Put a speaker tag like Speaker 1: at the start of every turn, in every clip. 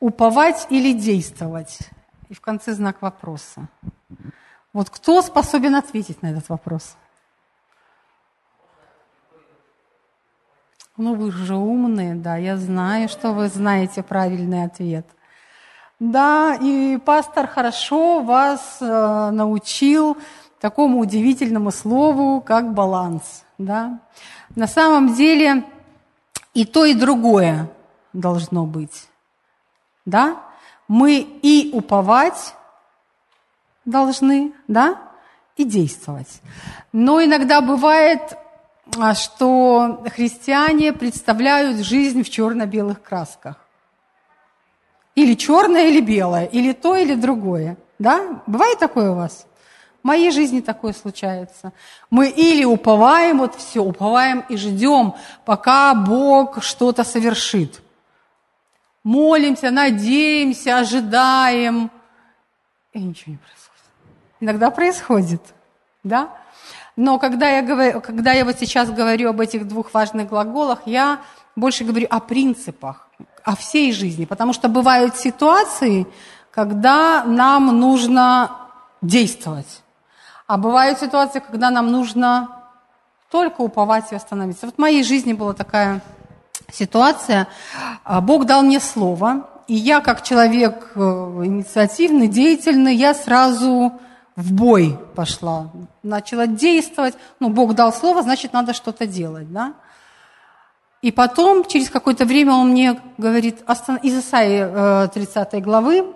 Speaker 1: Уповать или действовать? И в конце знак вопроса. Вот кто способен ответить на этот вопрос? Ну, вы же умные, да, я знаю, что вы знаете правильный ответ. Да, и пастор хорошо вас э, научил такому удивительному слову, как баланс. Да? На самом деле и то, и другое должно быть. Да? Мы и уповать должны, да, и действовать. Но иногда бывает, а, что христиане представляют жизнь в черно-белых красках. Или черное, или белое, или то, или другое. Да? Бывает такое у вас? В моей жизни такое случается. Мы или уповаем, вот все, уповаем и ждем, пока Бог что-то совершит. Молимся, надеемся, ожидаем. И ничего не происходит. Иногда происходит, да? Но когда я, говорю, когда я вот сейчас говорю об этих двух важных глаголах, я больше говорю о принципах, о всей жизни. Потому что бывают ситуации, когда нам нужно действовать. А бывают ситуации, когда нам нужно только уповать и остановиться. Вот в моей жизни была такая ситуация. А, Бог дал мне слово, и я, как человек э, инициативный, деятельный, я сразу в бой пошла, начала действовать. Ну, Бог дал слово, значит, надо что-то делать, да? И потом, через какое-то время он мне говорит, из Исаии 30 э, главы,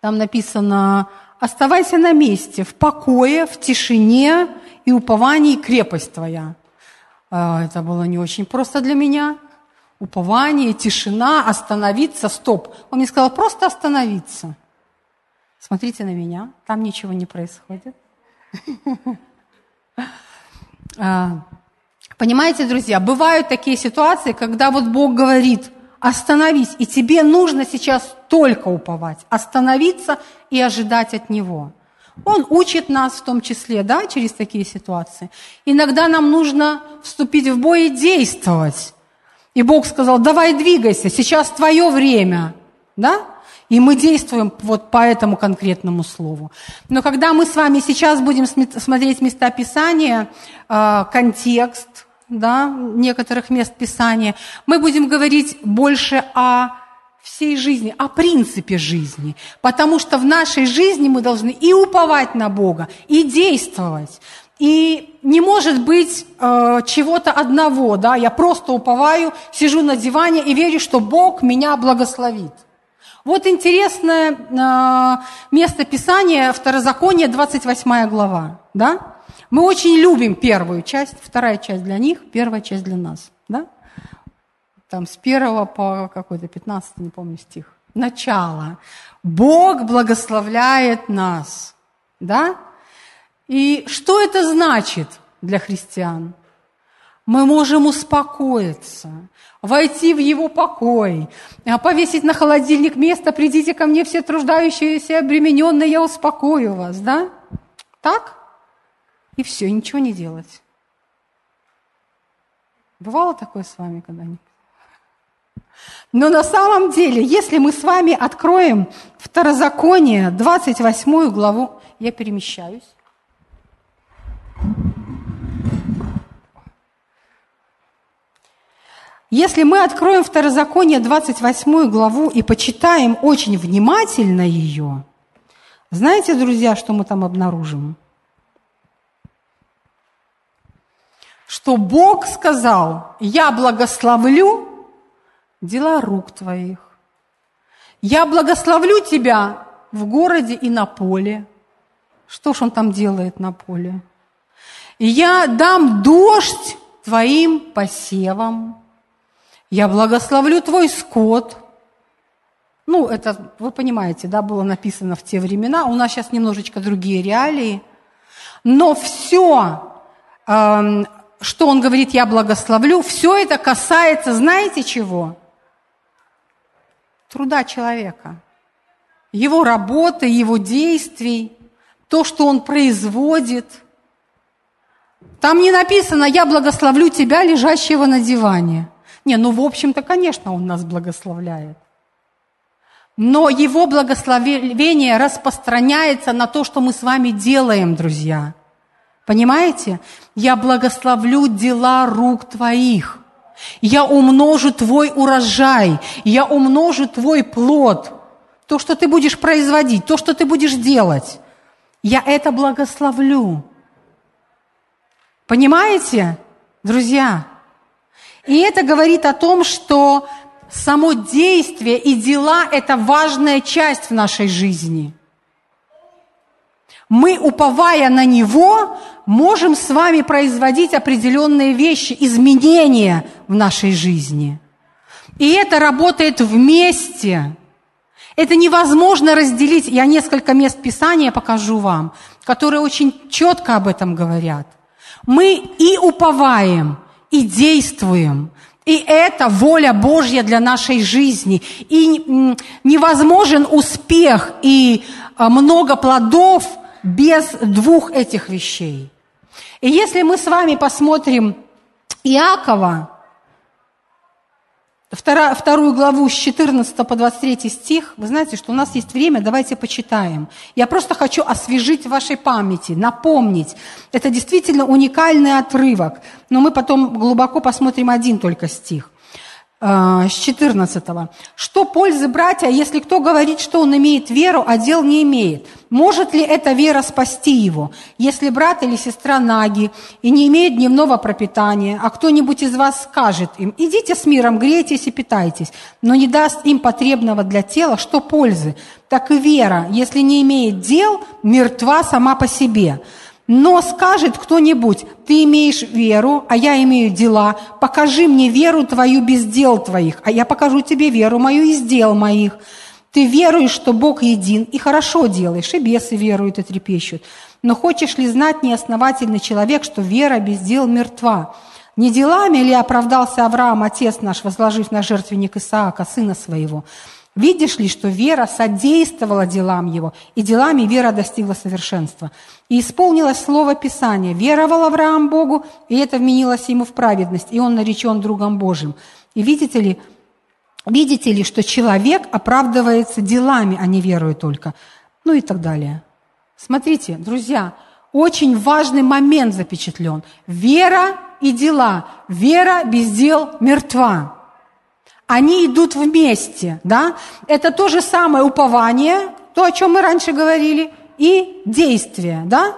Speaker 1: там написано, оставайся на месте, в покое, в тишине и уповании крепость твоя. А, это было не очень просто для меня. Упование, тишина, остановиться, стоп. Он мне сказал, просто остановиться. Смотрите на меня, там ничего не происходит. А, понимаете, друзья, бывают такие ситуации, когда вот Бог говорит – остановись, и тебе нужно сейчас только уповать, остановиться и ожидать от Него. Он учит нас в том числе, да, через такие ситуации. Иногда нам нужно вступить в бой и действовать. И Бог сказал, давай двигайся, сейчас твое время, да? И мы действуем вот по этому конкретному слову. Но когда мы с вами сейчас будем смотреть места Писания, э, контекст, да, некоторых мест Писания, мы будем говорить больше о всей жизни, о принципе жизни. Потому что в нашей жизни мы должны и уповать на Бога, и действовать. И не может быть э, чего-то одного, да, я просто уповаю, сижу на диване и верю, что Бог меня благословит. Вот интересное э, место Писания, Второзаконие, 28 глава, да? Мы очень любим первую часть, вторая часть для них, первая часть для нас. Да? Там с первого по какой-то 15, не помню стих. Начало. Бог благословляет нас. Да? И что это значит для христиан? Мы можем успокоиться, войти в Его покой, повесить на холодильник место, придите ко мне все труждающиеся обремененные, я успокою вас, да? Так? и все, ничего не делать. Бывало такое с вами когда-нибудь? Но на самом деле, если мы с вами откроем Второзаконие, 28 главу, я перемещаюсь. Если мы откроем Второзаконие, 28 главу, и почитаем очень внимательно ее, знаете, друзья, что мы там обнаружим? что Бог сказал, я благословлю дела рук твоих. Я благословлю тебя в городе и на поле. Что ж он там делает на поле? Я дам дождь твоим посевам. Я благословлю твой скот. Ну, это, вы понимаете, да, было написано в те времена. У нас сейчас немножечко другие реалии. Но все, эм, что он говорит, я благословлю, все это касается, знаете чего? Труда человека, его работы, его действий, то, что он производит. Там не написано, я благословлю тебя, лежащего на диване. Не, ну, в общем-то, конечно, он нас благословляет. но Его благословение распространяется на то, что мы с вами делаем, друзья. Понимаете? Я благословлю дела рук твоих. Я умножу твой урожай. Я умножу твой плод. То, что ты будешь производить, то, что ты будешь делать. Я это благословлю. Понимаете, друзья? И это говорит о том, что само действие и дела – это важная часть в нашей жизни. Мы, уповая на Него, можем с вами производить определенные вещи, изменения в нашей жизни. И это работает вместе. Это невозможно разделить. Я несколько мест Писания покажу вам, которые очень четко об этом говорят. Мы и уповаем, и действуем. И это воля Божья для нашей жизни. И невозможен успех и а, много плодов без двух этих вещей. И если мы с вами посмотрим Иакова, вторую главу с 14 по 23 стих, вы знаете, что у нас есть время, давайте почитаем. Я просто хочу освежить вашей памяти, напомнить. Это действительно уникальный отрывок, но мы потом глубоко посмотрим один только стих. А, с 14. Что пользы, братья, если кто говорит, что он имеет веру, а дел не имеет? Может ли эта вера спасти его? Если брат или сестра наги и не имеет дневного пропитания, а кто-нибудь из вас скажет им, идите с миром, грейтесь и питайтесь, но не даст им потребного для тела, что пользы? Так и вера, если не имеет дел, мертва сама по себе. Но скажет кто-нибудь, ты имеешь веру, а я имею дела, покажи мне веру твою без дел твоих, а я покажу тебе веру мою из дел моих. Ты веруешь, что Бог един, и хорошо делаешь, и бесы веруют и трепещут. Но хочешь ли знать неосновательный человек, что вера без дел мертва? Не делами ли оправдался Авраам, отец наш, возложив на жертвенник Исаака, сына своего? Видишь ли, что вера содействовала делам его, и делами вера достигла совершенства. И исполнилось слово Писания. Веровал Авраам Богу, и это вменилось ему в праведность, и он наречен другом Божьим. И видите ли, видите ли, что человек оправдывается делами, а не верой только. Ну и так далее. Смотрите, друзья, очень важный момент запечатлен. Вера и дела. Вера без дел мертва они идут вместе, да? Это то же самое упование, то, о чем мы раньше говорили, и действие, да?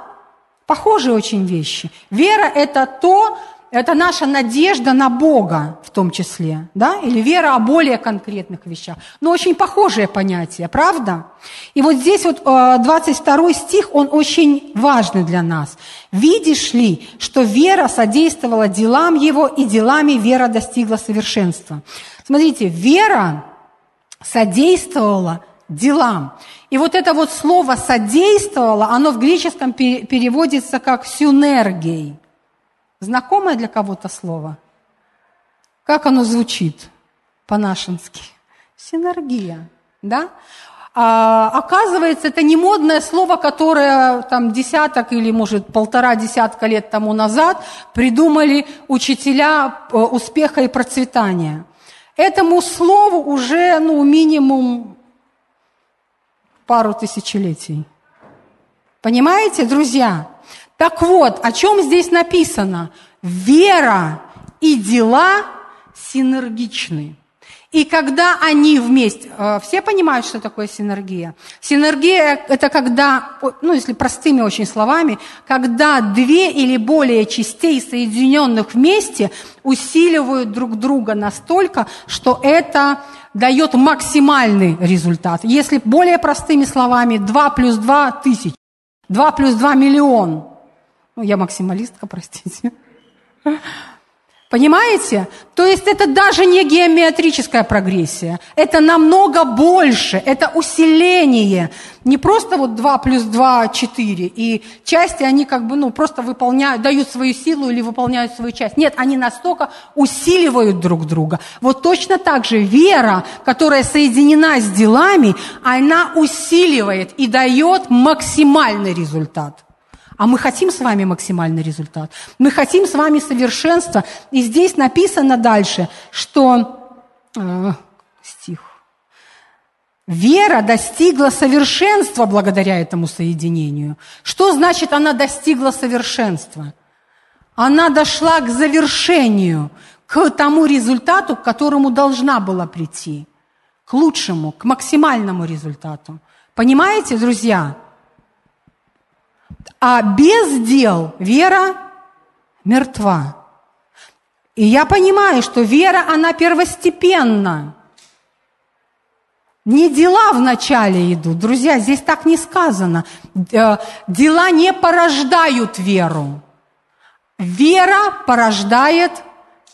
Speaker 1: Похожие очень вещи. Вера – это то, это наша надежда на Бога в том числе, да, или вера о более конкретных вещах. Но очень похожее понятие, правда? И вот здесь вот 22 э, стих, он очень важный для нас. «Видишь ли, что вера содействовала делам его, и делами вера достигла совершенства». Смотрите, вера содействовала делам. И вот это вот слово «содействовало», оно в греческом переводится как «сюнергей». Знакомое для кого-то слово? Как оно звучит по-нашенски? Синергия, да? А, оказывается, это не модное слово, которое там десяток или, может, полтора десятка лет тому назад придумали учителя э, успеха и процветания. Этому слову уже, ну, минимум пару тысячелетий. Понимаете, друзья? Так вот, о чем здесь написано? Вера и дела синергичны. И когда они вместе, э, все понимают, что такое синергия? Синергия – это когда, ну, если простыми очень словами, когда две или более частей, соединенных вместе, усиливают друг друга настолько, что это дает максимальный результат. Если более простыми словами, 2 плюс 2 – тысяч, 2 плюс 2 – миллион. Ну, я максималистка, простите. Понимаете? То есть это даже не геометрическая прогрессия. Это намного больше. Это усиление. Не просто вот 2 плюс 2 – 4. И части они как бы ну, просто выполняют, дают свою силу или выполняют свою часть. Нет, они настолько усиливают друг друга. Вот точно так же вера, которая соединена с делами, она усиливает и дает максимальный результат. А мы хотим с вами максимальный результат. Мы хотим с вами совершенства. И здесь написано дальше, что... Э, стих. Вера достигла совершенства благодаря этому соединению. Что значит она достигла совершенства? Она дошла к завершению, к тому результату, к которому должна была прийти, к лучшему, к максимальному результату. Понимаете, друзья? А без дел вера мертва. И я понимаю, что вера, она первостепенна. Не дела вначале идут. Друзья, здесь так не сказано. Э, дела не порождают веру. Вера порождает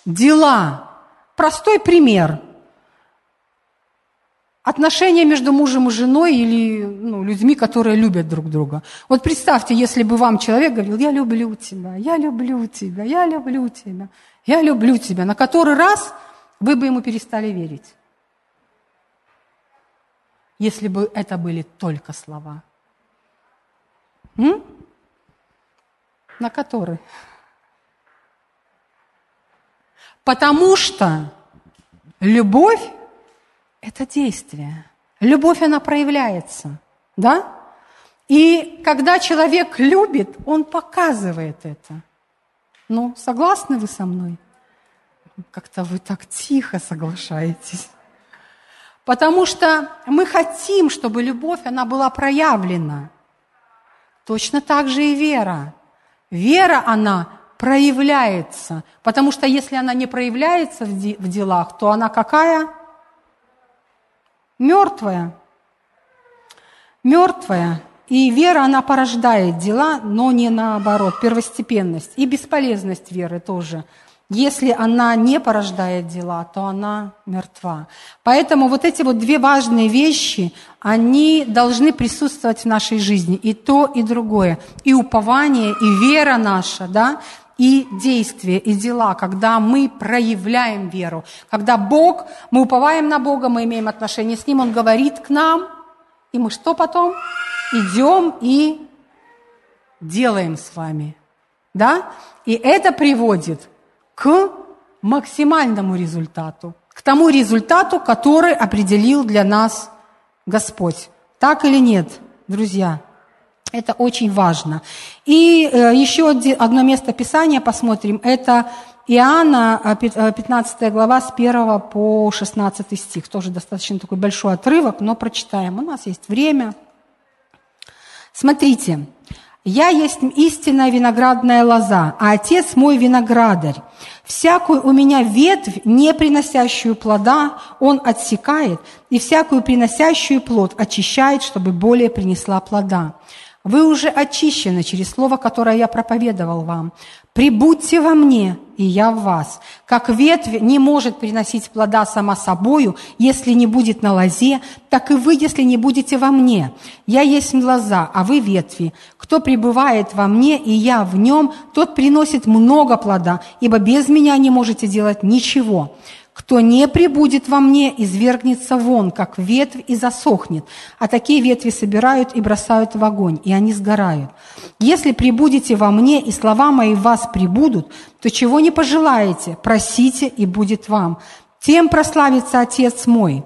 Speaker 1: дела. Простой пример. Отношения между мужем и женой или ну, людьми, которые любят друг друга. Вот представьте, если бы вам человек говорил, я люблю тебя, я люблю тебя, я люблю тебя, я люблю тебя, на который раз вы бы ему перестали верить если бы это были только слова? М? На который? Потому что любовь – это действие. Любовь, она проявляется, да? И когда человек любит, он показывает это. Ну, согласны вы со мной? Как-то вы так тихо соглашаетесь. Потому что мы хотим, чтобы любовь, она была проявлена. Точно так же и вера. Вера, она проявляется. Потому что если она не проявляется в, де- в делах, то она какая? Мертвая. Мертвая. И вера, она порождает дела, но не наоборот. Первостепенность и бесполезность веры тоже – если она не порождает дела, то она мертва. Поэтому вот эти вот две важные вещи, они должны присутствовать в нашей жизни. И то, и другое. И упование, и вера наша, да, и действия, и дела, когда мы проявляем веру. Когда Бог, мы уповаем на Бога, мы имеем отношение с Ним, Он говорит к нам, и мы что потом? Идем и делаем с вами. Да? И это приводит к максимальному результату, к тому результату, который определил для нас Господь. Так или нет, друзья? Это очень важно. И э, еще одно место Писания посмотрим. Это Иоанна, 15 э, э, глава, с 1 по 16 стих. Тоже достаточно такой большой отрывок, но прочитаем. У нас есть время. Смотрите. «Я есть истинная виноградная лоза, а отец мой виноградарь. Всякую у меня ветвь, не приносящую плода, он отсекает, и всякую приносящую плод очищает, чтобы более принесла плода. Вы уже очищены через слово, которое я проповедовал вам. Прибудьте во мне, и я в вас. Как ветвь не может приносить плода сама собою, если не будет на лозе, так и вы, если не будете во мне. Я есть лоза, а вы ветви. Кто пребывает во мне, и я в нем, тот приносит много плода, ибо без меня не можете делать ничего. Кто не прибудет во мне, извергнется вон, как ветвь, и засохнет. А такие ветви собирают и бросают в огонь, и они сгорают. Если прибудете во мне, и слова мои в вас прибудут, то чего не пожелаете, просите, и будет вам. Тем прославится Отец мой».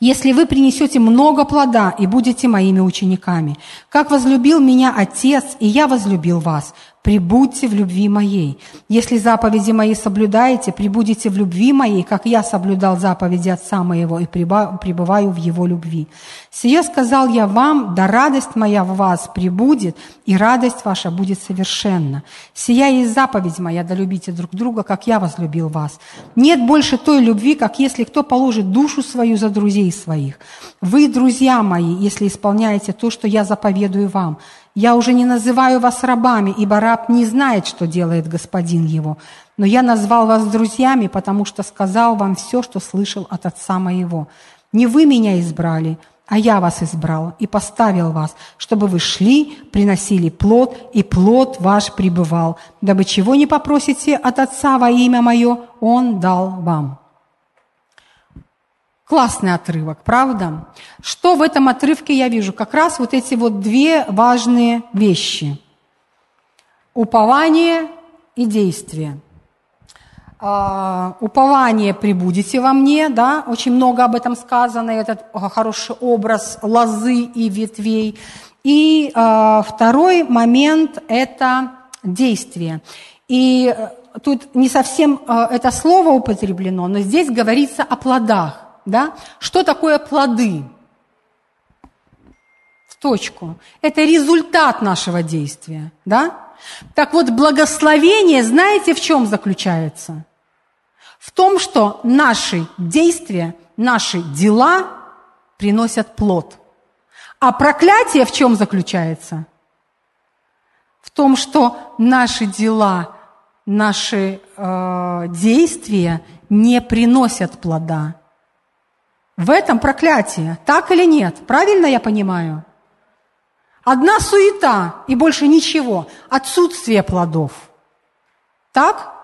Speaker 1: Если вы принесете много плода и будете моими учениками, как возлюбил меня Отец, и я возлюбил вас, прибудьте в любви моей. Если заповеди мои соблюдаете, прибудете в любви моей, как я соблюдал заповеди Отца моего и пребываю в его любви. Сие сказал я вам, да радость моя в вас прибудет, и радость ваша будет совершенна. Сия есть заповедь моя, да любите друг друга, как я возлюбил вас. Нет больше той любви, как если кто положит душу свою за друзей своих. Вы, друзья мои, если исполняете то, что я заповедую вам, я уже не называю вас рабами, ибо раб не знает, что делает господин его. Но я назвал вас друзьями, потому что сказал вам все, что слышал от отца моего. Не вы меня избрали, а я вас избрал и поставил вас, чтобы вы шли, приносили плод, и плод ваш пребывал, дабы чего не попросите от Отца во имя Мое, Он дал вам». Классный отрывок, правда? Что в этом отрывке я вижу? Как раз вот эти вот две важные вещи. Упование и действие. а, упование прибудете во мне, да, очень много об этом сказано, этот хороший образ лозы и ветвей. И а, второй момент – это действие. И э, тут не совсем э, это слово употреблено, но здесь говорится о плодах. Да? Что такое плоды? В точку. Это результат нашего действия. Да? Так вот, благословение, знаете, в чем заключается? В том, что наши действия, наши дела приносят плод. А проклятие в чем заключается? В том, что наши дела, наши э, действия не приносят плода. В этом проклятие, так или нет? Правильно я понимаю? Одна суета и больше ничего. Отсутствие плодов. Так?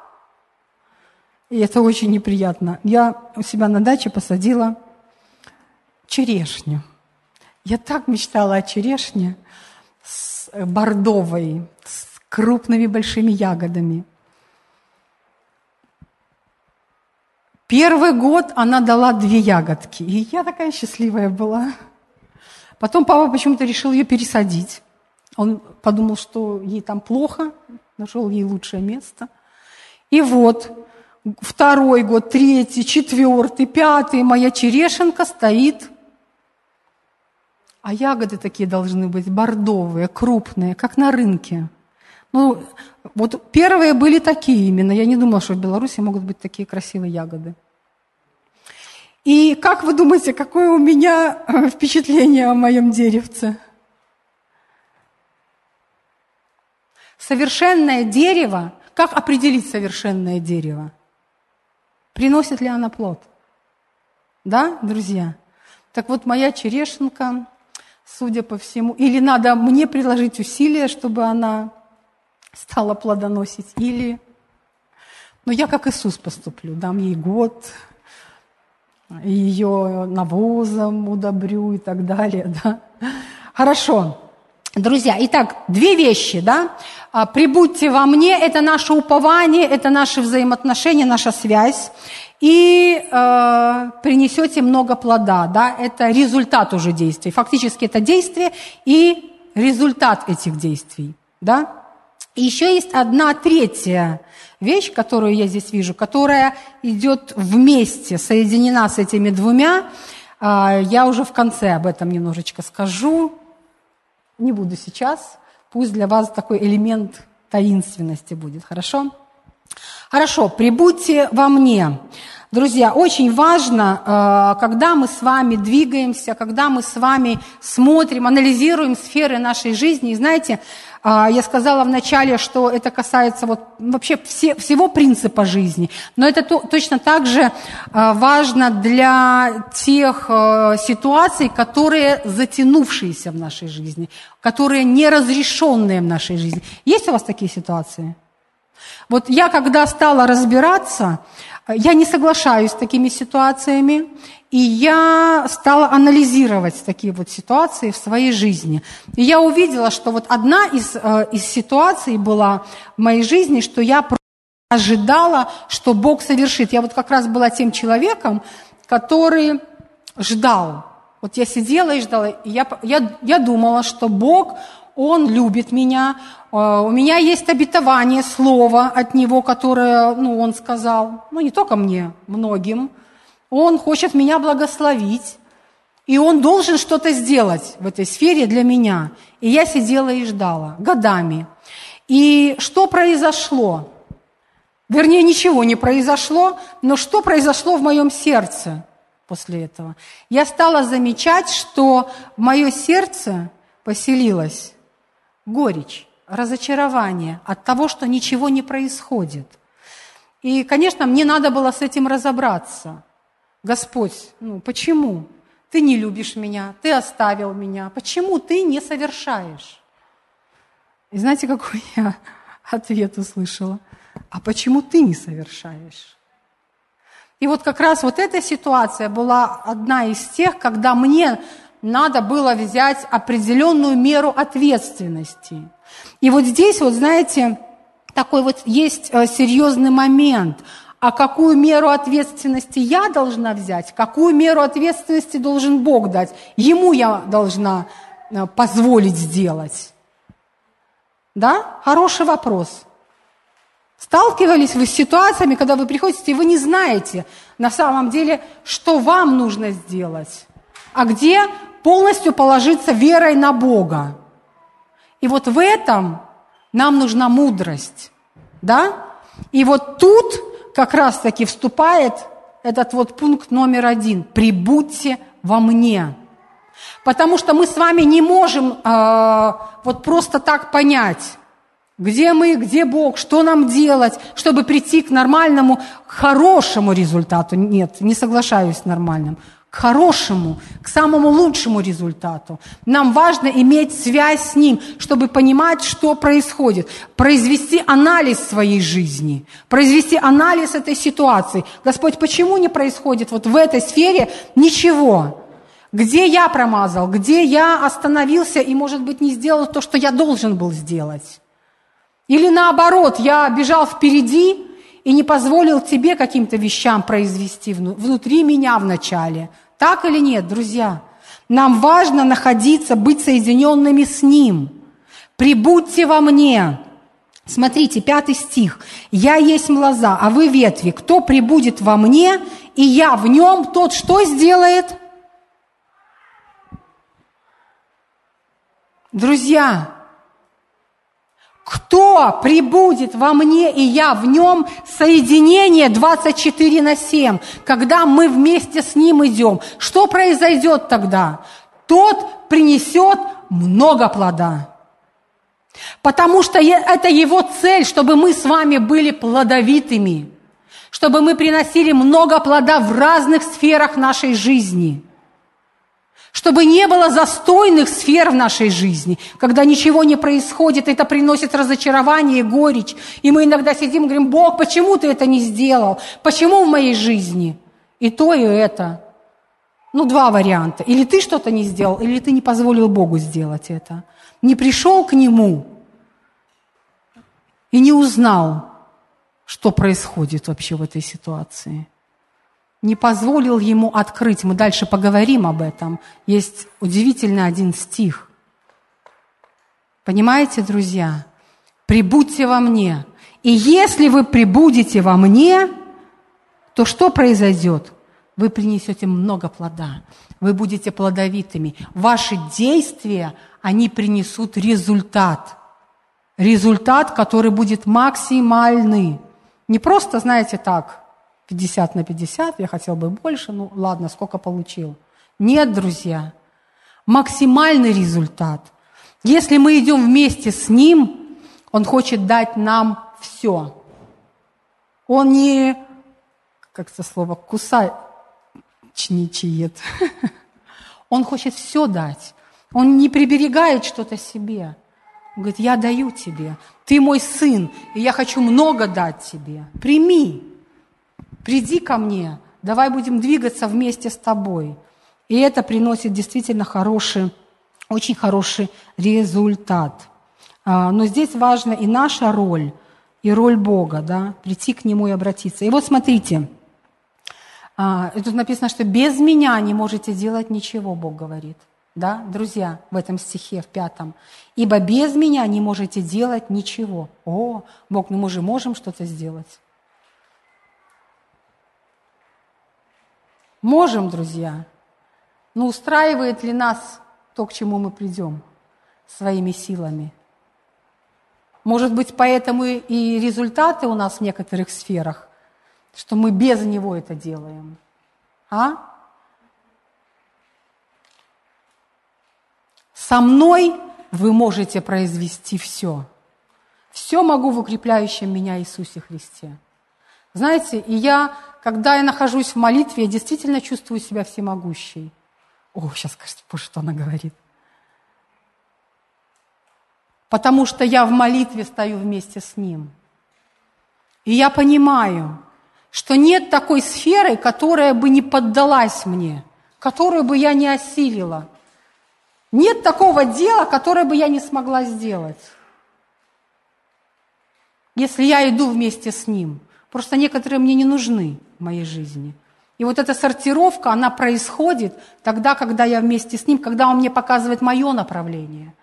Speaker 1: И это очень неприятно. Я у себя на даче посадила черешню. Я так мечтала о черешне с бордовой, с крупными большими ягодами. Первый год она дала две ягодки, и я такая счастливая была. Потом папа почему-то решил ее пересадить. Он подумал, что ей там плохо, нашел ей лучшее место. И вот второй год, третий, четвертый, пятый, моя черешенка стоит. А ягоды такие должны быть бордовые, крупные, как на рынке. Ну, вот первые были такие именно. Я не думала, что в Беларуси могут быть такие красивые ягоды. И как вы думаете, какое у меня э, впечатление о моем деревце? Совершенное дерево, как определить совершенное дерево? Приносит ли она плод? Да, друзья? Так вот, моя черешенка, судя по всему, или надо мне приложить усилия, чтобы она стала плодоносить, или... Но я как Иисус поступлю, дам ей год, ее навозом удобрю и так далее. Да? Хорошо. Друзья, итак, две вещи, да? А, Прибудьте во мне, это наше упование, это наши взаимоотношения, наша связь. И э, принесете много плода, да? Это результат уже действий. Фактически это действие и результат этих действий, да? И еще есть одна третья вещь, которую я здесь вижу, которая идет вместе, соединена с этими двумя. А, я уже в конце об этом немножечко скажу. Не буду сейчас. Пусть для вас такой элемент таинственности будет. Хорошо? Хорошо, прибудьте во мне. Друзья, очень важно, а, когда мы с вами двигаемся, когда мы с вами смотрим, анализируем сферы нашей жизни. И знаете, а, я сказала вначале, что это касается вот вообще все, всего принципа жизни, но это то, точно так же а, важно для тех ситуаций, которые затянувшиеся в нашей жизни, которые неразрешенные в нашей жизни. Есть у вас такие ситуации? Вот я, когда стала разбираться, я не соглашаюсь с такими ситуациями, и я стала анализировать такие вот ситуации в своей жизни. И я увидела, что вот одна из, э, из ситуаций была в моей жизни, что я ожидала, что Бог совершит. Я вот как раз была тем человеком, который ждал. Вот я сидела и ждала, и я, я, я думала, что Бог, Он любит меня, э, у меня есть обетование, слово от Него, которое ну, Он сказал, ну не только мне, многим – он хочет меня благословить, и Он должен что-то сделать в этой сфере для меня. И я сидела и ждала годами. И что произошло? Вернее, ничего не произошло, но что произошло в моем сердце после этого? Я стала замечать, что в мое сердце поселилась горечь, разочарование от того, что ничего не происходит. И, конечно, мне надо было с этим разобраться – Господь, ну почему? Ты не любишь меня, ты оставил меня. Почему ты не совершаешь? И знаете, какой я ответ услышала? А почему ты не совершаешь? И вот как раз вот эта ситуация была одна из тех, когда мне надо было взять определенную меру ответственности. И вот здесь, вот знаете, такой вот есть э, серьезный момент – а какую меру ответственности я должна взять, какую меру ответственности должен Бог дать, Ему я должна э, позволить сделать. Да? Хороший вопрос. Сталкивались вы с ситуациями, когда вы приходите, и вы не знаете на самом деле, что вам нужно сделать, а где полностью положиться верой на Бога. И вот в этом нам нужна мудрость, да? И вот тут как раз-таки вступает этот вот пункт номер один. Прибудьте во мне. Потому что мы с вами не можем э, вот просто так понять, где мы, где Бог, что нам делать, чтобы прийти к нормальному, хорошему результату. Нет, не соглашаюсь с нормальным. К хорошему, к самому лучшему результату. Нам важно иметь связь с Ним, чтобы понимать, что происходит. Произвести анализ своей жизни, произвести анализ этой ситуации. Господь, почему не происходит вот в этой сфере ничего? Где я промазал, где я остановился и, может быть, не сделал то, что я должен был сделать? Или наоборот, я бежал впереди и не позволил тебе каким-то вещам произвести внутри меня вначале. Так или нет, друзья? Нам важно находиться, быть соединенными с Ним. «Прибудьте во мне». Смотрите, пятый стих. «Я есть лоза, а вы ветви. Кто прибудет во мне, и я в нем, тот что сделает?» Друзья, кто прибудет во мне и я в нем, соединение 24 на 7, когда мы вместе с ним идем, что произойдет тогда? Тот принесет много плода. Потому что это его цель, чтобы мы с вами были плодовитыми, чтобы мы приносили много плода в разных сферах нашей жизни – чтобы не было застойных сфер в нашей жизни, когда ничего не происходит, это приносит разочарование и горечь. И мы иногда сидим и говорим, Бог, почему ты это не сделал? Почему в моей жизни? И то, и это. Ну, два варианта. Или ты что-то не сделал, или ты не позволил Богу сделать это. Не пришел к Нему и не узнал, что происходит вообще в этой ситуации не позволил ему открыть. Мы дальше поговорим об этом. Есть удивительный один стих. Понимаете, друзья? «Прибудьте во мне». И если вы прибудете во мне, то что произойдет? Вы принесете много плода. Вы будете плодовитыми. Ваши действия, они принесут результат. Результат, который будет максимальный. Не просто, знаете, так – 50 на 50, я хотел бы больше, ну ладно, сколько получил. Нет, друзья, максимальный результат. Если мы идем вместе с Ним, Он хочет дать нам все. Он не, как это слово, кусачничает. Он хочет все дать. Он не приберегает что-то себе. Он говорит, я даю тебе. Ты мой сын, и я хочу много дать тебе. Прими приди ко мне, давай будем двигаться вместе с тобой. И это приносит действительно хороший, очень хороший результат. А, но здесь важна и наша роль, и роль Бога, да, прийти к Нему и обратиться. И вот смотрите, а, тут написано, что без меня не можете делать ничего, Бог говорит. Да, друзья, в этом стихе, в пятом. «Ибо без меня не можете делать ничего». О, Бог, ну мы же можем что-то сделать. Можем, друзья. Но устраивает ли нас то, к чему мы придем своими силами? Может быть, поэтому и результаты у нас в некоторых сферах, что мы без него это делаем. А? Со мной вы можете произвести все. Все могу в укрепляющем меня Иисусе Христе. Знаете, и я когда я нахожусь в молитве, я действительно чувствую себя всемогущей. О, сейчас скажете, боже, что она говорит. Потому что я в молитве стою вместе с Ним. И я понимаю, что нет такой сферы, которая бы не поддалась мне, которую бы я не осилила. Нет такого дела, которое бы я не смогла сделать, если я иду вместе с Ним – Просто некоторые мне не нужны моей жизни. И вот эта сортировка, она происходит тогда, когда я вместе с ним, когда он мне показывает мое направление.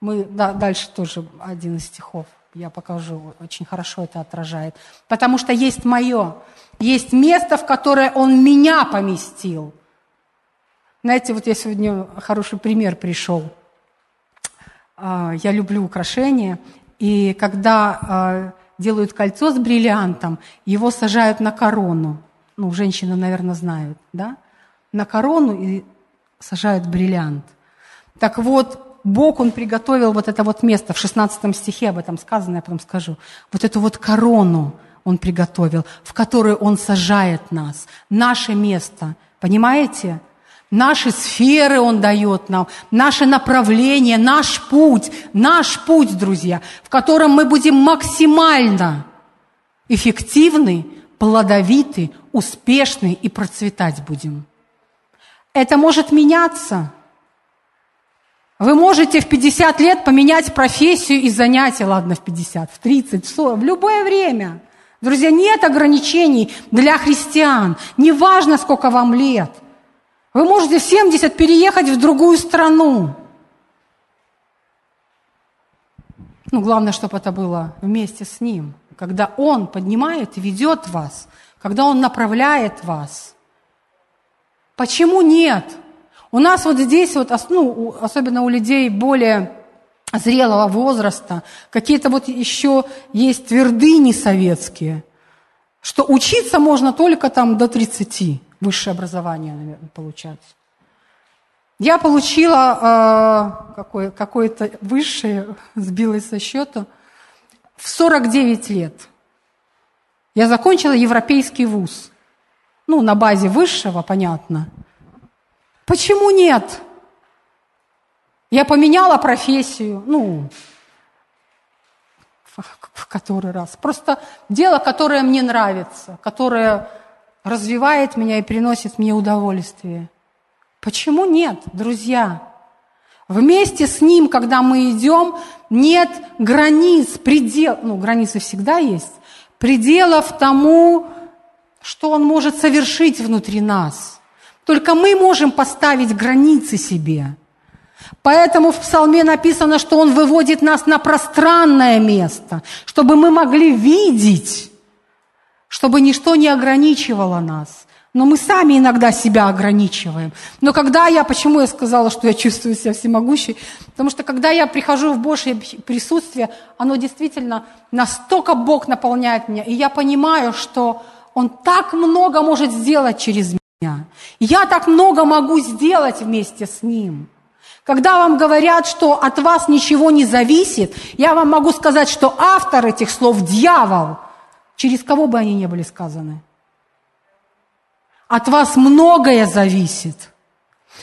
Speaker 1: Мы да, дальше тоже один из стихов я покажу, очень хорошо это отражает. Потому что есть мое, есть место, в которое он меня поместил. Знаете, вот я сегодня хороший пример пришел. А, я люблю украшения, и когда а, делают кольцо с бриллиантом, его сажают на корону. Ну, женщины, наверное, знают, да? На корону и сажают бриллиант. Так вот, Бог, Он приготовил вот это вот место, в 16 стихе об этом сказано, я потом скажу. Вот эту вот корону Он приготовил, в которую Он сажает нас. Наше место, понимаете? Наши сферы Он дает нам, наше направление, наш путь, наш путь, друзья, в котором мы будем максимально эффективны, плодовиты, успешны и процветать будем. Это может меняться. Вы можете в 50 лет поменять профессию и занятия, ладно, в 50, в 30, в 40, в любое время. Друзья, нет ограничений для христиан. Неважно, сколько вам лет – вы можете в 70 переехать в другую страну. Ну, главное, чтобы это было вместе с Ним. Когда Он поднимает и ведет вас, когда Он направляет вас. Почему нет? У нас вот здесь, вот, ну, особенно у людей более зрелого возраста, какие-то вот еще есть твердыни советские, что учиться можно только там до 30 высшее образование, наверное, получать. Я получила э, какое, какое-то высшее, сбилось со счета, в 49 лет. Я закончила европейский вуз. Ну, на базе высшего, понятно. Почему нет? Я поменяла профессию, ну, в который раз. Просто дело, которое мне нравится, которое развивает меня и приносит мне удовольствие. Почему нет, друзья? Вместе с Ним, когда мы идем, нет границ, предел, ну, границы всегда есть, пределов тому, что Он может совершить внутри нас. Только мы можем поставить границы себе. Поэтому в псалме написано, что Он выводит нас на пространное место, чтобы мы могли видеть чтобы ничто не ограничивало нас. Но мы сами иногда себя ограничиваем. Но когда я, почему я сказала, что я чувствую себя всемогущей? Потому что когда я прихожу в Божье присутствие, оно действительно настолько Бог наполняет меня. И я понимаю, что Он так много может сделать через меня. Я так много могу сделать вместе с Ним. Когда вам говорят, что от вас ничего не зависит, я вам могу сказать, что автор этих слов – дьявол – через кого бы они ни были сказаны. От вас многое зависит.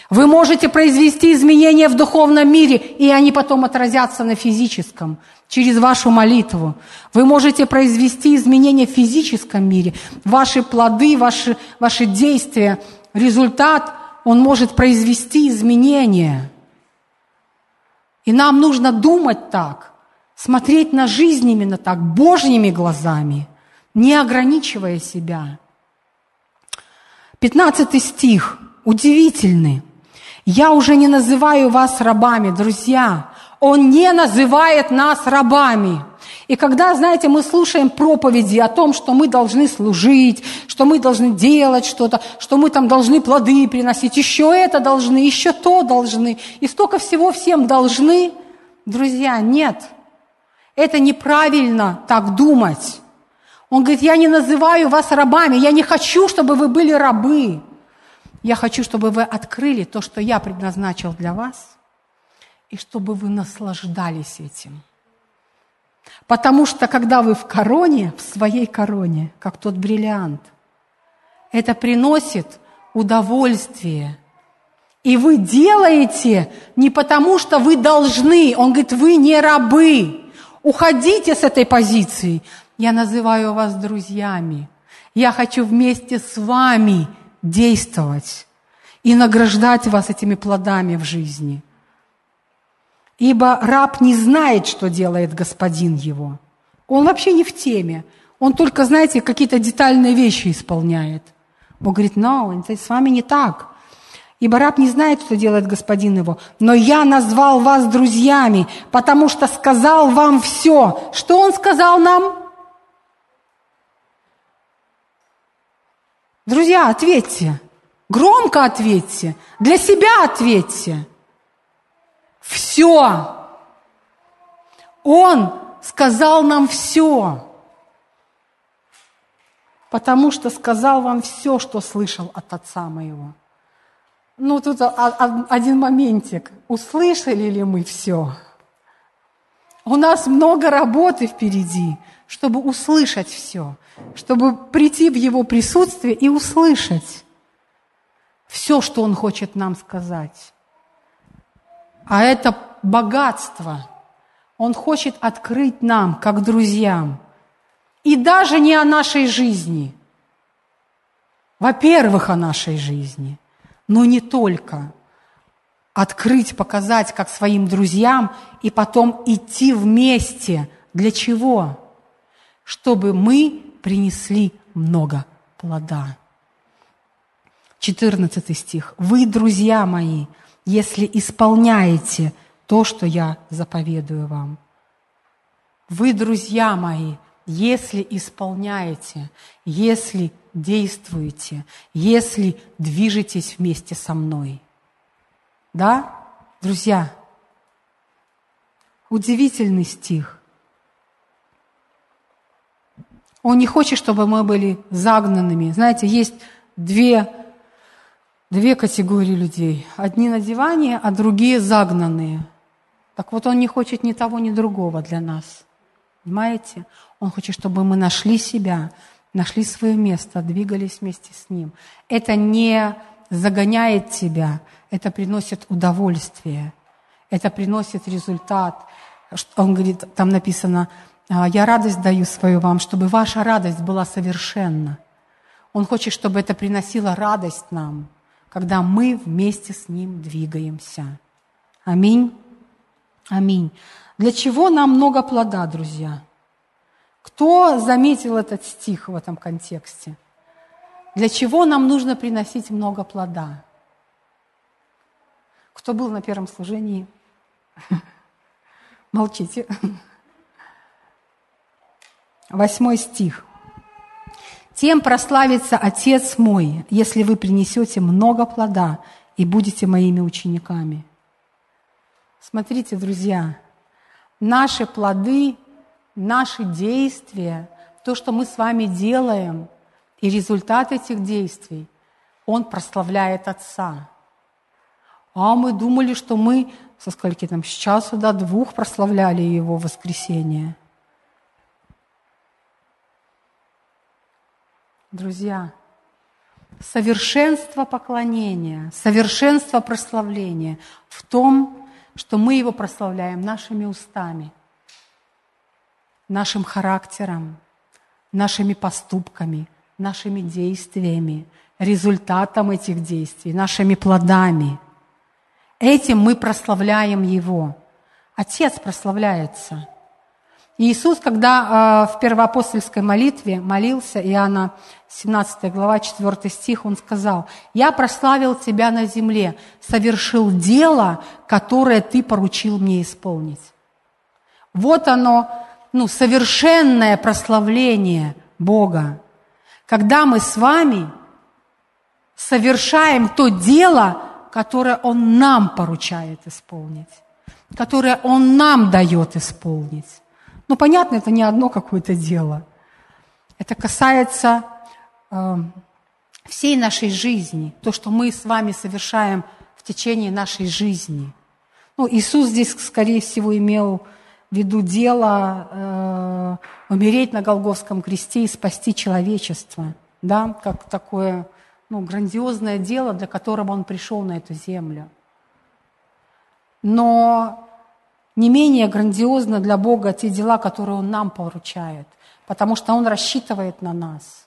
Speaker 1: Вы можете произвести изменения в духовном мире, и они потом отразятся на физическом, через вашу молитву. Вы можете произвести изменения в физическом мире. Ваши плоды, ваши, ваши действия, результат, он может произвести изменения. И нам нужно думать так, смотреть на жизнь именно так, Божьими глазами – не ограничивая себя. 15 стих, удивительный. «Я уже не называю вас рабами, друзья. Он не называет нас рабами». И когда, знаете, мы слушаем проповеди о том, что мы должны служить, что мы должны делать что-то, что мы там должны плоды приносить, еще это должны, еще то должны, и столько всего всем должны, друзья, нет. Это неправильно так думать. Он говорит, я не называю вас рабами, я не хочу, чтобы вы были рабы. Я хочу, чтобы вы открыли то, что я предназначил для вас, и чтобы вы наслаждались этим. Потому что когда вы в короне, в своей короне, как тот бриллиант, это приносит удовольствие. И вы делаете не потому, что вы должны. Он говорит, вы не рабы. Уходите с этой позиции. Я называю вас друзьями. Я хочу вместе с вами действовать и награждать вас этими плодами в жизни. Ибо раб не знает, что делает господин его. Он вообще не в теме. Он только, знаете, какие-то детальные вещи исполняет. Бог говорит, это с вами не так. Ибо раб не знает, что делает господин его. Но я назвал вас друзьями, потому что сказал вам все. Что он сказал нам? Друзья, ответьте. Громко ответьте. Для себя ответьте. Все. Он сказал нам все. Потому что сказал вам все, что слышал от Отца моего. Ну, тут один моментик. Услышали ли мы все? У нас много работы впереди, чтобы услышать все, чтобы прийти в Его присутствие и услышать все, что Он хочет нам сказать. А это богатство. Он хочет открыть нам, как друзьям. И даже не о нашей жизни. Во-первых, о нашей жизни – но не только. Открыть, показать, как своим друзьям, и потом идти вместе. Для чего? Чтобы мы принесли много плода. 14 стих. «Вы, друзья мои, если исполняете то, что я заповедую вам». Вы, друзья мои, если исполняете, если действуете, если движетесь вместе со мной. Да, друзья? Удивительный стих. Он не хочет, чтобы мы были загнанными. Знаете, есть две, две категории людей. Одни на диване, а другие загнанные. Так вот, он не хочет ни того, ни другого для нас. Понимаете? Он хочет, чтобы мы нашли себя, нашли свое место, двигались вместе с Ним. Это не загоняет тебя, это приносит удовольствие, это приносит результат. Он говорит, там написано, «А, я радость даю свою вам, чтобы ваша радость была совершенна. Он хочет, чтобы это приносило радость нам, когда мы вместе с Ним двигаемся. Аминь. Аминь. Для чего нам много плода, друзья? Кто заметил этот стих в этом контексте? Для чего нам нужно приносить много плода? Кто был на первом служении? Молчите. Восьмой стих. «Тем прославится Отец мой, если вы принесете много плода и будете моими учениками». Смотрите, друзья, наши плоды наши действия, то, что мы с вами делаем, и результат этих действий, он прославляет Отца. А мы думали, что мы со скольки там, с часу до двух прославляли Его воскресенье. Друзья, совершенство поклонения, совершенство прославления в том, что мы Его прославляем нашими устами – нашим характером, нашими поступками, нашими действиями, результатом этих действий, нашими плодами. Этим мы прославляем Его. Отец прославляется. Иисус, когда э, в первоапостольской молитве молился, Иоанна 17 глава, 4 стих, Он сказал, «Я прославил Тебя на земле, совершил дело, которое Ты поручил мне исполнить». Вот оно, ну, совершенное прославление Бога, когда мы с вами совершаем то дело, которое Он нам поручает исполнить, которое Он нам дает исполнить. Ну, понятно, это не одно какое-то дело. Это касается э, всей нашей жизни, то, что мы с вами совершаем в течение нашей жизни. Ну, Иисус здесь, скорее всего, имел веду дело э, умереть на Голговском кресте и спасти человечество, да, как такое ну, грандиозное дело, для которого он пришел на эту землю. Но не менее грандиозно для Бога те дела, которые Он нам поручает, потому что Он рассчитывает на нас.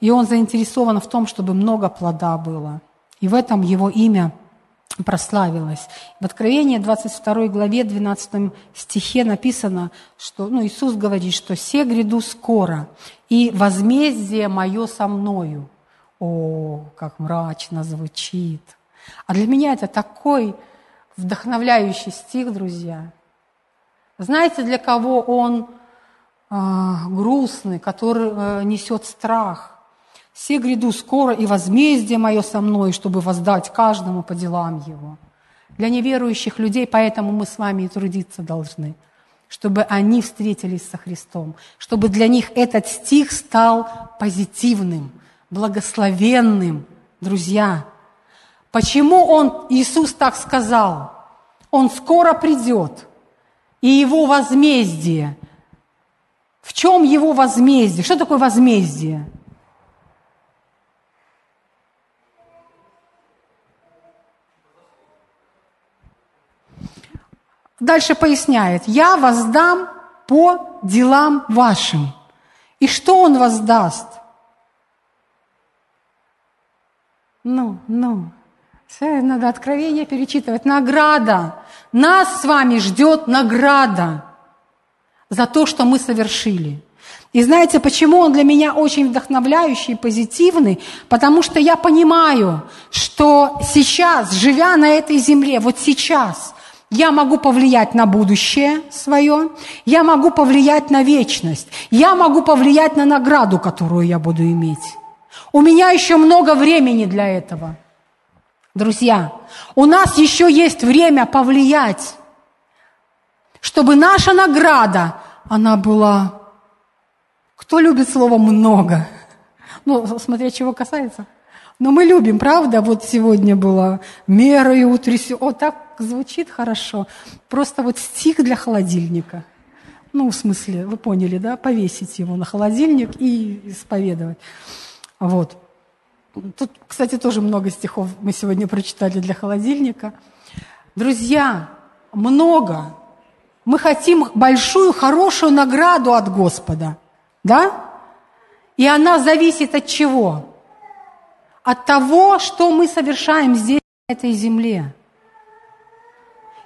Speaker 1: И Он заинтересован в том, чтобы много плода было. И в этом Его имя прославилась. В Откровении 22 главе 12 стихе написано, что ну, Иисус говорит, что «се гряду скоро, и возмездие мое со мною». О, как мрачно звучит. А для меня это такой вдохновляющий стих, друзья. Знаете, для кого он э, грустный, который э, несет страх? «Все гряду скоро, и возмездие мое со мной, чтобы воздать каждому по делам его». Для неверующих людей, поэтому мы с вами и трудиться должны, чтобы они встретились со Христом, чтобы для них этот стих стал позитивным, благословенным, друзья. Почему он, Иисус так сказал? Он скоро придет, и его возмездие. В чем его возмездие? Что такое возмездие? Дальше поясняет, я воздам по делам вашим. И что он воздаст? Ну, ну, надо откровение перечитывать. Награда. Нас с вами ждет награда за то, что мы совершили. И знаете, почему он для меня очень вдохновляющий и позитивный? Потому что я понимаю, что сейчас, живя на этой земле, вот сейчас, я могу повлиять на будущее свое, я могу повлиять на вечность, я могу повлиять на награду, которую я буду иметь. У меня еще много времени для этого. Друзья, у нас еще есть время повлиять, чтобы наша награда, она была... Кто любит слово «много»? Ну, смотря чего касается. Но мы любим, правда? Вот сегодня было мерою утрясю. О, так звучит хорошо. Просто вот стих для холодильника. Ну, в смысле, вы поняли, да? Повесить его на холодильник и исповедовать. Вот. Тут, кстати, тоже много стихов мы сегодня прочитали для холодильника. Друзья, много. Мы хотим большую, хорошую награду от Господа. Да? И она зависит от чего? от того, что мы совершаем здесь, на этой земле.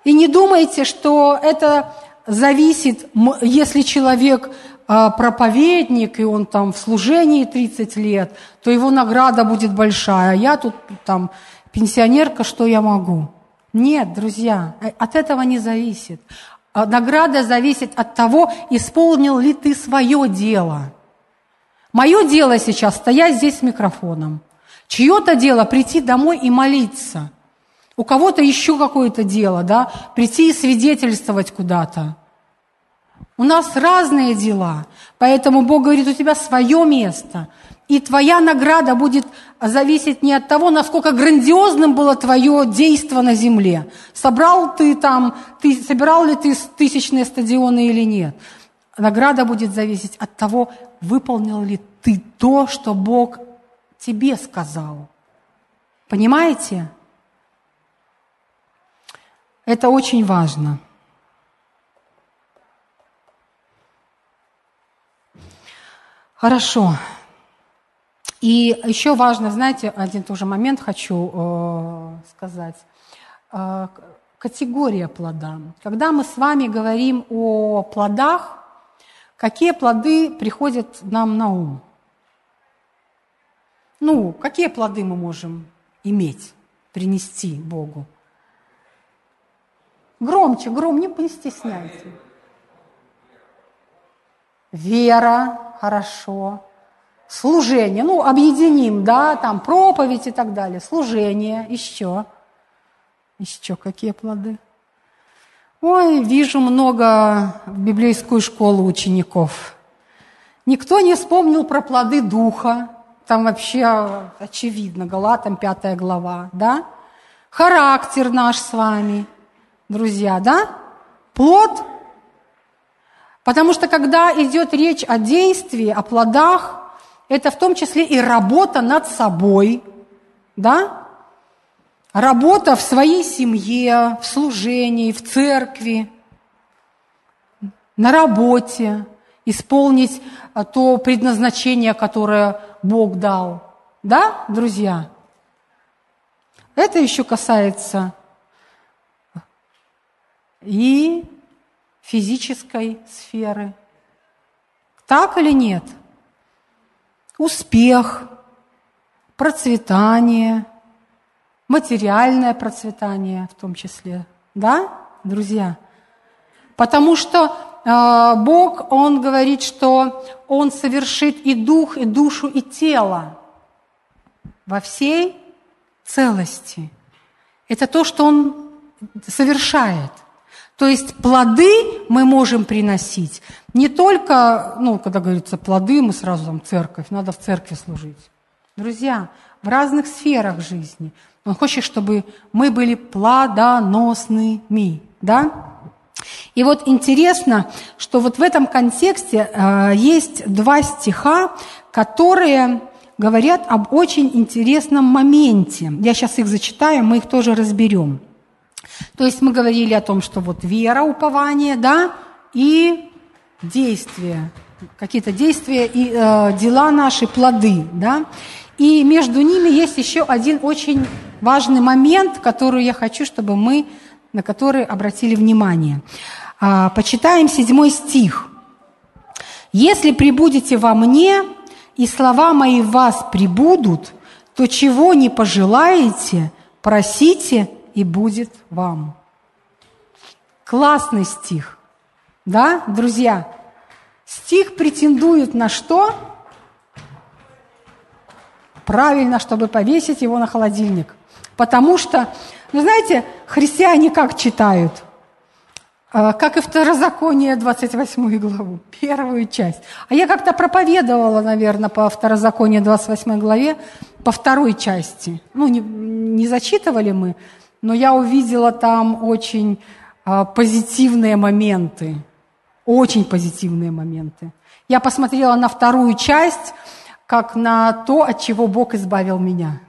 Speaker 1: И не думайте, что это зависит, если человек проповедник, и он там в служении 30 лет, то его награда будет большая. А я тут там пенсионерка, что я могу? Нет, друзья, э, от этого не зависит. А награда зависит от того, исполнил ли ты свое дело. Мое дело сейчас стоять здесь с микрофоном. Чье-то дело прийти домой и молиться. У кого-то еще какое-то дело, да, прийти и свидетельствовать куда-то. У нас разные дела, поэтому Бог говорит, у тебя свое место, и твоя награда будет зависеть не от того, насколько грандиозным было твое действо на земле. Собрал ты там, ты, собирал ли ты тысячные стадионы или нет. Награда будет зависеть от того, выполнил ли ты то, что Бог тебе сказал. Понимаете? Это очень важно. Хорошо. И еще важно, знаете, один тоже момент хочу э, сказать. Э, категория плода. Когда мы с вами говорим о плодах, какие плоды приходят нам на ум? Ну, какие плоды мы можем иметь, принести Богу? Громче, гром, не, не стесняйте. Вера, хорошо. Служение, ну, объединим, да, там проповедь и так далее. Служение, еще. Еще какие плоды? Ой, вижу много в библейскую школу учеников. Никто не вспомнил про плоды духа. Там вообще очевидно, Галатам 5 глава, да? Характер наш с вами, друзья, да? Плод. Потому что когда идет речь о действии, о плодах, это в том числе и работа над собой, да? Работа в своей семье, в служении, в церкви, на работе, исполнить то предназначение, которое Бог дал. Да, друзья? Это еще касается и физической сферы. Так или нет? Успех, процветание, материальное процветание в том числе. Да, друзья? Потому что э, Бог, Он говорит, что Он совершит и дух, и душу, и тело во всей целости. Это то, что Он совершает. То есть плоды мы можем приносить не только, ну, когда говорится плоды, мы сразу там церковь, надо в церкви служить. Друзья, в разных сферах жизни. Он хочет, чтобы мы были плодоносными, да? И вот интересно, что вот в этом контексте э, есть два стиха, которые говорят об очень интересном моменте. Я сейчас их зачитаю, мы их тоже разберем. То есть мы говорили о том, что вот вера, упование, да, и действия, какие-то действия и э, дела наши, плоды, да. И между ними есть еще один очень важный момент, который я хочу, чтобы мы, на который обратили внимание. А, почитаем седьмой стих. «Если прибудете во мне, и слова мои в вас прибудут, то чего не пожелаете, просите, и будет вам». Классный стих, да, друзья? Стих претендует на что? Правильно, чтобы повесить его на холодильник. Потому что, ну знаете, христиане как читают? А, как и Второзаконие 28 главу, первую часть. А я как-то проповедовала, наверное, по Второзаконию 28 главе, по второй части. Ну, не, не зачитывали мы, но я увидела там очень а, позитивные моменты, очень позитивные моменты. Я посмотрела на вторую часть, как на то, от чего Бог избавил меня.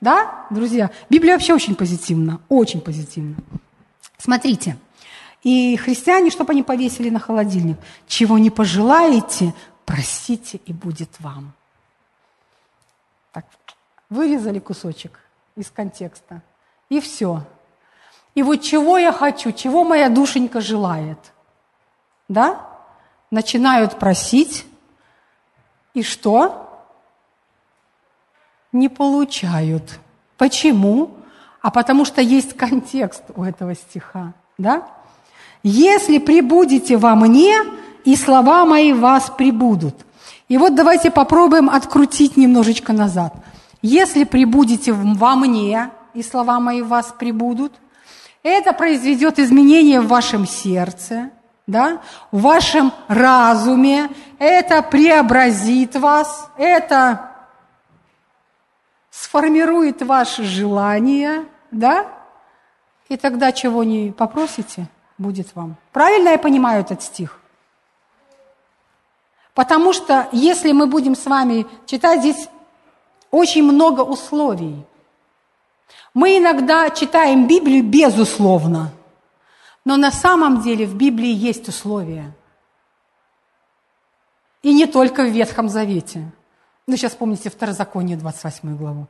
Speaker 1: Да, друзья? Библия вообще очень позитивна, очень позитивна. Смотрите, и христиане, чтобы они повесили на холодильник, чего не пожелаете, просите, и будет вам. Так, вырезали кусочек из контекста, и все. И вот чего я хочу, чего моя душенька желает, да? Начинают просить, и что? Не получают. Почему? а потому что есть контекст у этого стиха. Да? «Если прибудете во мне, и слова мои вас прибудут». И вот давайте попробуем открутить немножечко назад. «Если прибудете во мне, и слова мои вас прибудут», это произведет изменения в вашем сердце, да, в вашем разуме, это преобразит вас, это сформирует ваши желания, да? И тогда чего не попросите, будет вам. Правильно я понимаю этот стих? Потому что если мы будем с вами читать здесь очень много условий. Мы иногда читаем Библию безусловно, но на самом деле в Библии есть условия. И не только в Ветхом Завете. Ну, сейчас помните Второзаконие, 28 главу.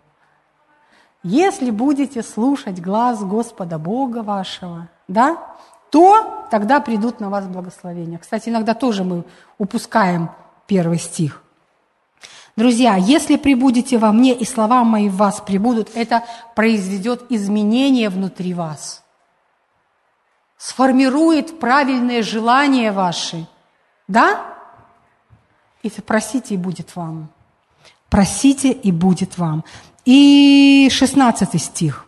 Speaker 1: Если будете слушать глаз Господа Бога вашего, да, то тогда придут на вас благословения. Кстати, иногда тоже мы упускаем первый стих. Друзья, если прибудете во мне, и слова мои в вас прибудут, это произведет изменения внутри вас. Сформирует правильные желания ваши. Да? И просите, и будет вам. Просите, и будет вам. И 16 стих.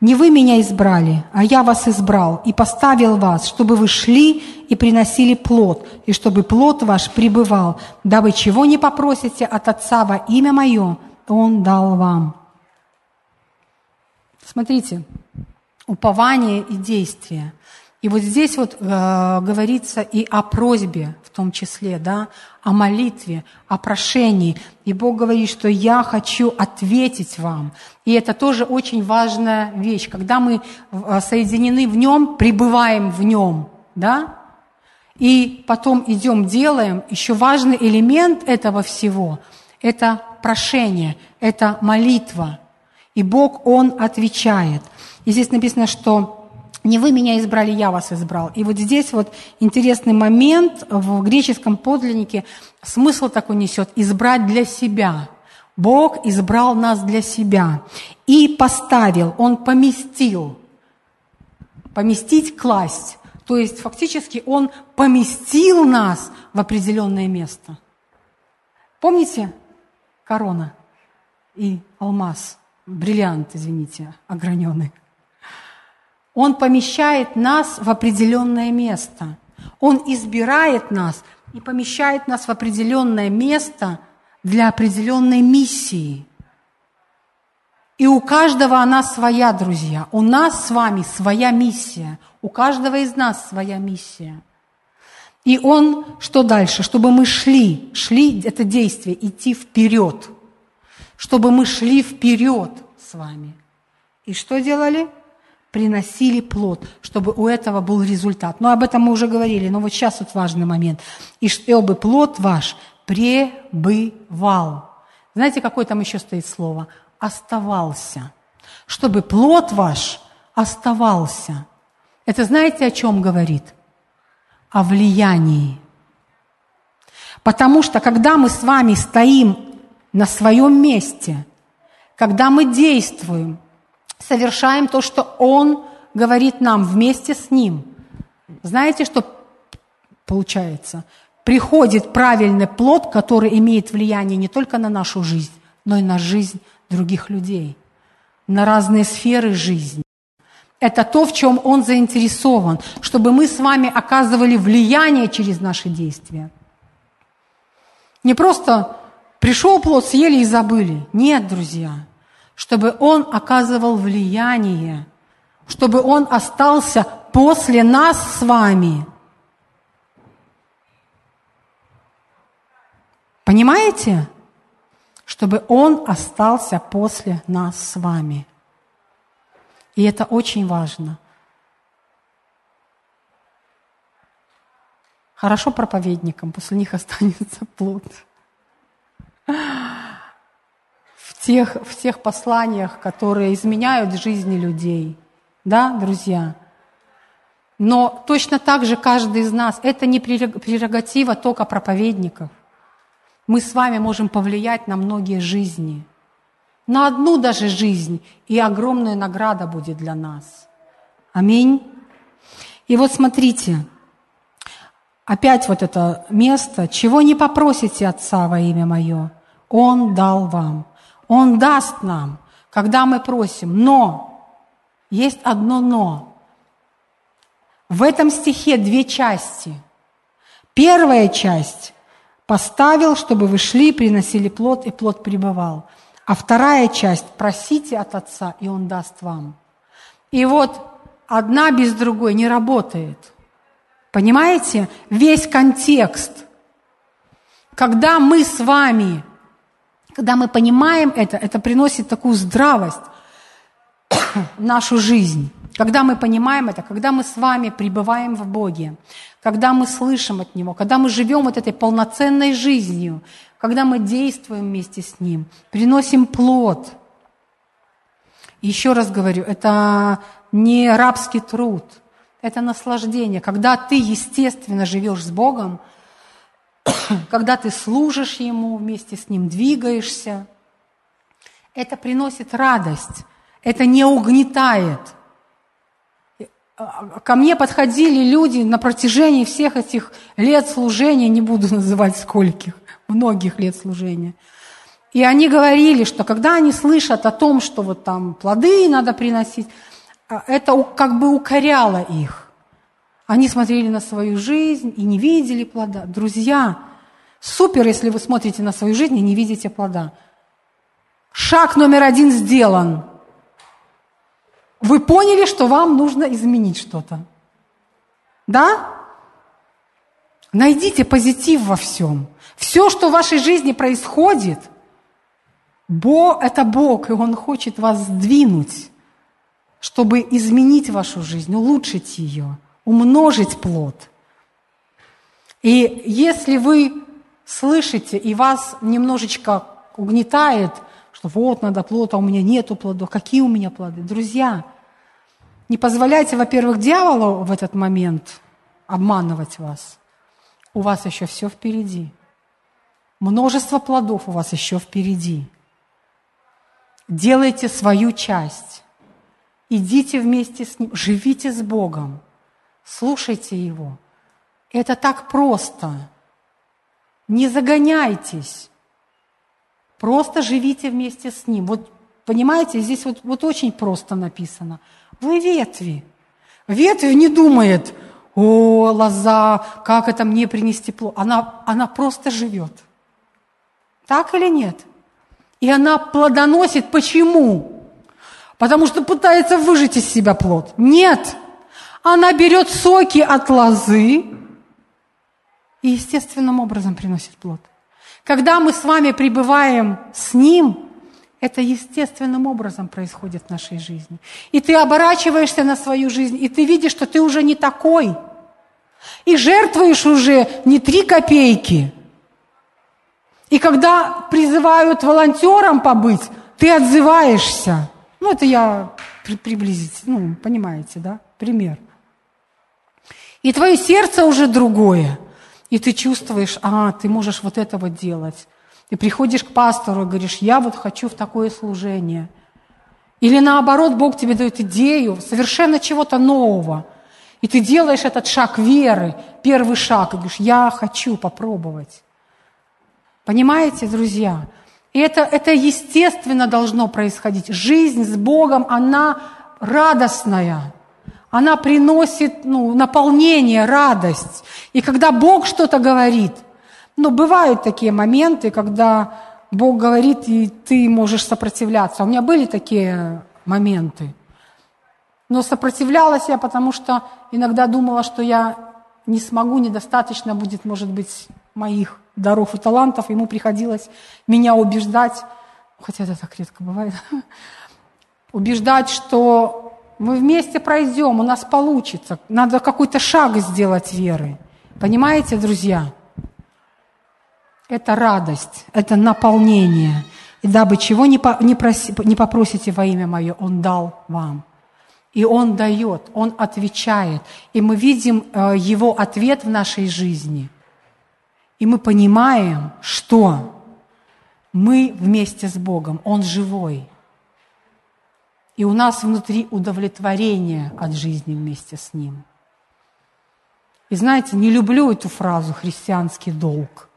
Speaker 1: «Не вы меня избрали, а я вас избрал и поставил вас, чтобы вы шли и приносили плод, и чтобы плод ваш пребывал, дабы чего не попросите от Отца во имя Мое, Он дал вам». Смотрите, упование и действие. И вот здесь вот э, говорится и о просьбе том числе, да, о молитве, о прошении. И Бог говорит, что я хочу ответить вам. И это тоже очень важная вещь. Когда мы э, соединены в Нем, пребываем в Нем, да, и потом идем, делаем, еще важный элемент этого всего – это прошение, это молитва. И Бог, Он отвечает. И здесь написано, что не вы меня избрали, я вас избрал. И вот здесь вот интересный момент в греческом подлиннике, смысл такой несет – избрать для себя. Бог избрал нас для себя и поставил, Он поместил. Поместить, класть. То есть фактически Он поместил нас в определенное место. Помните корона и алмаз, бриллиант, извините, ограненный? Он помещает нас в определенное место. Он избирает нас и помещает нас в определенное место для определенной миссии. И у каждого она своя, друзья. У нас с вами своя миссия. У каждого из нас своя миссия. И он, что дальше? Чтобы мы шли, шли, это действие, идти вперед. Чтобы мы шли вперед с вами. И что делали? Приносили плод, чтобы у этого был результат. Но об этом мы уже говорили, но вот сейчас вот важный момент. И чтобы плод ваш пребывал. Знаете, какое там еще стоит слово? Оставался. Чтобы плод ваш оставался. Это знаете, о чем говорит? О влиянии. Потому что когда мы с вами стоим на своем месте, когда мы действуем, совершаем то, что Он говорит нам вместе с Ним. Знаете, что получается? Приходит правильный плод, который имеет влияние не только на нашу жизнь, но и на жизнь других людей, на разные сферы жизни. Это то, в чем Он заинтересован, чтобы мы с вами оказывали влияние через наши действия. Не просто пришел плод, съели и забыли. Нет, друзья – чтобы он оказывал влияние, чтобы он остался после нас с вами. Понимаете? Чтобы он остался после нас с вами. И это очень важно. Хорошо проповедникам, после них останется плод тех, в тех посланиях, которые изменяют жизни людей. Да, друзья? Но точно так же каждый из нас, это не прерогатива только проповедников. Мы с вами можем повлиять на многие жизни. На одну даже жизнь, и огромная награда будет для нас. Аминь. И вот смотрите, опять вот это место, чего не попросите Отца во имя Мое, Он дал вам. Он даст нам, когда мы просим. Но, есть одно но. В этом стихе две части. Первая часть поставил, чтобы вы шли, приносили плод, и плод пребывал. А вторая часть – просите от Отца, и Он даст вам. И вот одна без другой не работает. Понимаете? Весь контекст. Когда мы с вами когда мы понимаем это, это приносит такую здравость в нашу жизнь. Когда мы понимаем это, когда мы с вами пребываем в Боге, когда мы слышим от Него, когда мы живем вот этой полноценной жизнью, когда мы действуем вместе с Ним, приносим плод. Еще раз говорю, это не рабский труд, это наслаждение. Когда ты, естественно, живешь с Богом – когда ты служишь Ему, вместе с Ним двигаешься, это приносит радость, это не угнетает. А, ко мне подходили люди на протяжении всех этих лет служения, не буду называть скольких, многих лет служения. И они говорили, что когда они слышат о том, что вот там плоды надо приносить, а, это как бы укоряло их. Они смотрели на свою жизнь и не видели плода. Друзья, супер, если вы смотрите на свою жизнь и не видите плода. Шаг номер один сделан. Вы поняли, что вам нужно изменить что-то. Да? Найдите позитив во всем. Все, что в вашей жизни происходит, Бог, это Бог, и Он хочет вас сдвинуть, чтобы изменить вашу жизнь, улучшить ее умножить плод. И если вы слышите, и вас немножечко угнетает, что вот надо плод, а у меня нету плодов. Какие у меня плоды? Друзья, не позволяйте, во-первых, дьяволу в этот момент обманывать вас. У вас еще все впереди. Множество плодов у вас еще впереди. Делайте свою часть. Идите вместе с Ним, живите с Богом, слушайте Его. Это так просто. Не загоняйтесь. Просто живите вместе с Ним. Вот понимаете, здесь вот, вот очень просто написано. Вы ветви. Ветви не думает, о, лоза, как это мне принести плод. Она, она просто живет. Так или нет? И она плодоносит. Почему? Потому что пытается выжить из себя плод. Нет. Она берет соки от лозы и естественным образом приносит плод. Когда мы с вами пребываем с Ним, это естественным образом происходит в нашей жизни. И ты оборачиваешься на свою жизнь, и ты видишь, что ты уже не такой. И жертвуешь уже не три копейки. И когда призывают волонтером побыть, ты отзываешься. Ну, это я приблизить, ну, понимаете, да, пример. И твое сердце уже другое. И ты чувствуешь, а, ты можешь вот это вот делать. Ты приходишь к пастору и говоришь, я вот хочу в такое служение. Или наоборот, Бог тебе дает идею совершенно чего-то нового. И ты делаешь этот шаг веры, первый шаг, и говоришь, я хочу попробовать. Понимаете, друзья? И это, это естественно должно происходить. Жизнь с Богом, она радостная. Она приносит ну, наполнение, радость. И когда Бог что-то говорит – но бывают такие моменты, когда Бог говорит, и ты можешь сопротивляться. У меня были такие моменты. Но сопротивлялась я, потому что иногда думала, что я не смогу, недостаточно будет, может быть, моих даров и талантов. Ему приходилось меня убеждать, хотя это так редко бывает, убеждать, что мы вместе пройдем, у нас получится. Надо какой-то шаг сделать веры. Понимаете, друзья? это радость, это наполнение. И дабы чего не, по, не, проси, не попросите во имя Мое, Он дал вам. И Он дает, Он отвечает. И мы видим э, Его ответ в нашей жизни. И мы понимаем, что мы вместе с Богом, Он живой. И у нас внутри удовлетворение от жизни вместе с Ним. И знаете, не люблю эту фразу «христианский долг».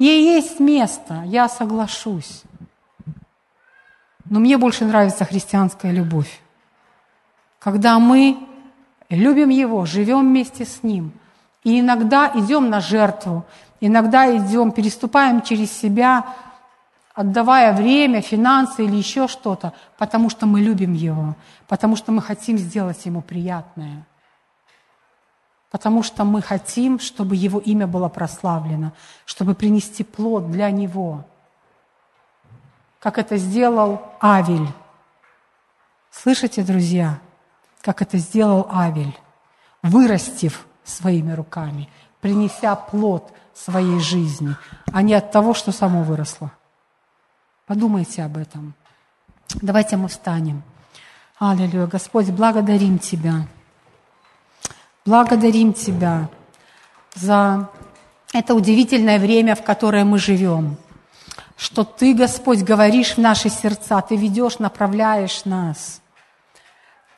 Speaker 1: Ей есть место, я соглашусь. Но мне больше нравится христианская любовь. Когда мы любим Его, живем вместе с Ним, и иногда идем на жертву, иногда идем, переступаем через себя, отдавая время, финансы или еще что-то, потому что мы любим Его, потому что мы хотим сделать Ему приятное – потому что мы хотим, чтобы Его имя было прославлено, чтобы принести плод для Него, как это сделал Авель. Слышите, друзья, как это сделал Авель, вырастив своими руками, принеся плод своей жизни, а не от того, что само выросло. Подумайте об этом. Давайте мы встанем. Аллилуйя. Господь, благодарим Тебя. Благодарим Тебя за это удивительное время, в которое мы живем, что Ты, Господь, говоришь в наши сердца, Ты ведешь, направляешь нас.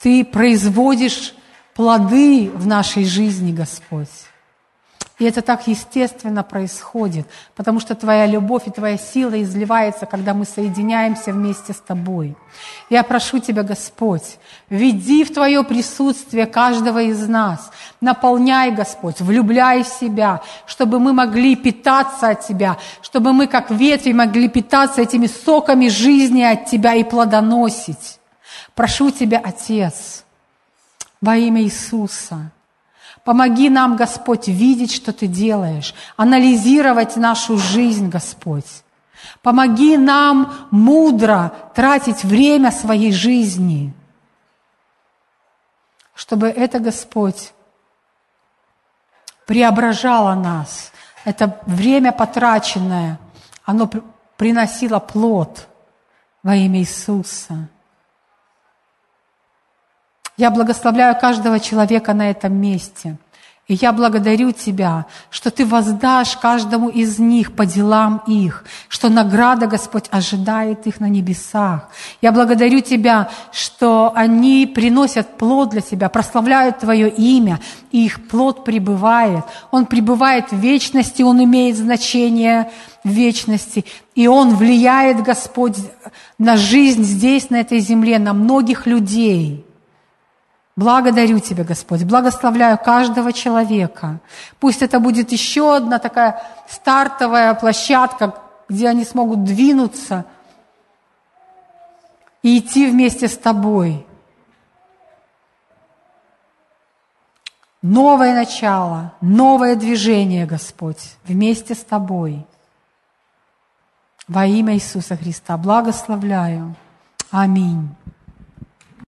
Speaker 1: Ты производишь плоды в нашей жизни, Господь. И это так естественно происходит, потому что Твоя любовь и Твоя сила изливается, когда мы соединяемся вместе с Тобой. Я прошу Тебя, Господь, веди в Твое присутствие каждого из нас. Наполняй, Господь, влюбляй в себя, чтобы мы могли питаться от Тебя, чтобы мы, как ветви, могли питаться этими соками жизни от Тебя и плодоносить. Прошу Тебя, Отец, во имя Иисуса – Помоги нам, Господь, видеть, что Ты делаешь, анализировать нашу жизнь, Господь. Помоги нам мудро тратить время своей жизни, чтобы это, Господь, преображало нас, это время потраченное, оно приносило плод во имя Иисуса. Я благословляю каждого человека на этом месте – и я благодарю Тебя, что Ты воздашь каждому из них по делам их, что награда, Господь, ожидает их на небесах. Я благодарю Тебя, что они приносят плод для Тебя, прославляют Твое имя, и их плод пребывает. Он пребывает в вечности, он имеет значение в вечности, и он влияет, Господь, на жизнь здесь, на этой земле, на многих людей – Благодарю Тебя, Господь, благословляю каждого человека. Пусть это будет еще одна такая стартовая площадка, где они смогут двинуться и идти вместе с Тобой. Новое начало, новое движение, Господь, вместе с Тобой. Во имя Иисуса Христа благословляю. Аминь.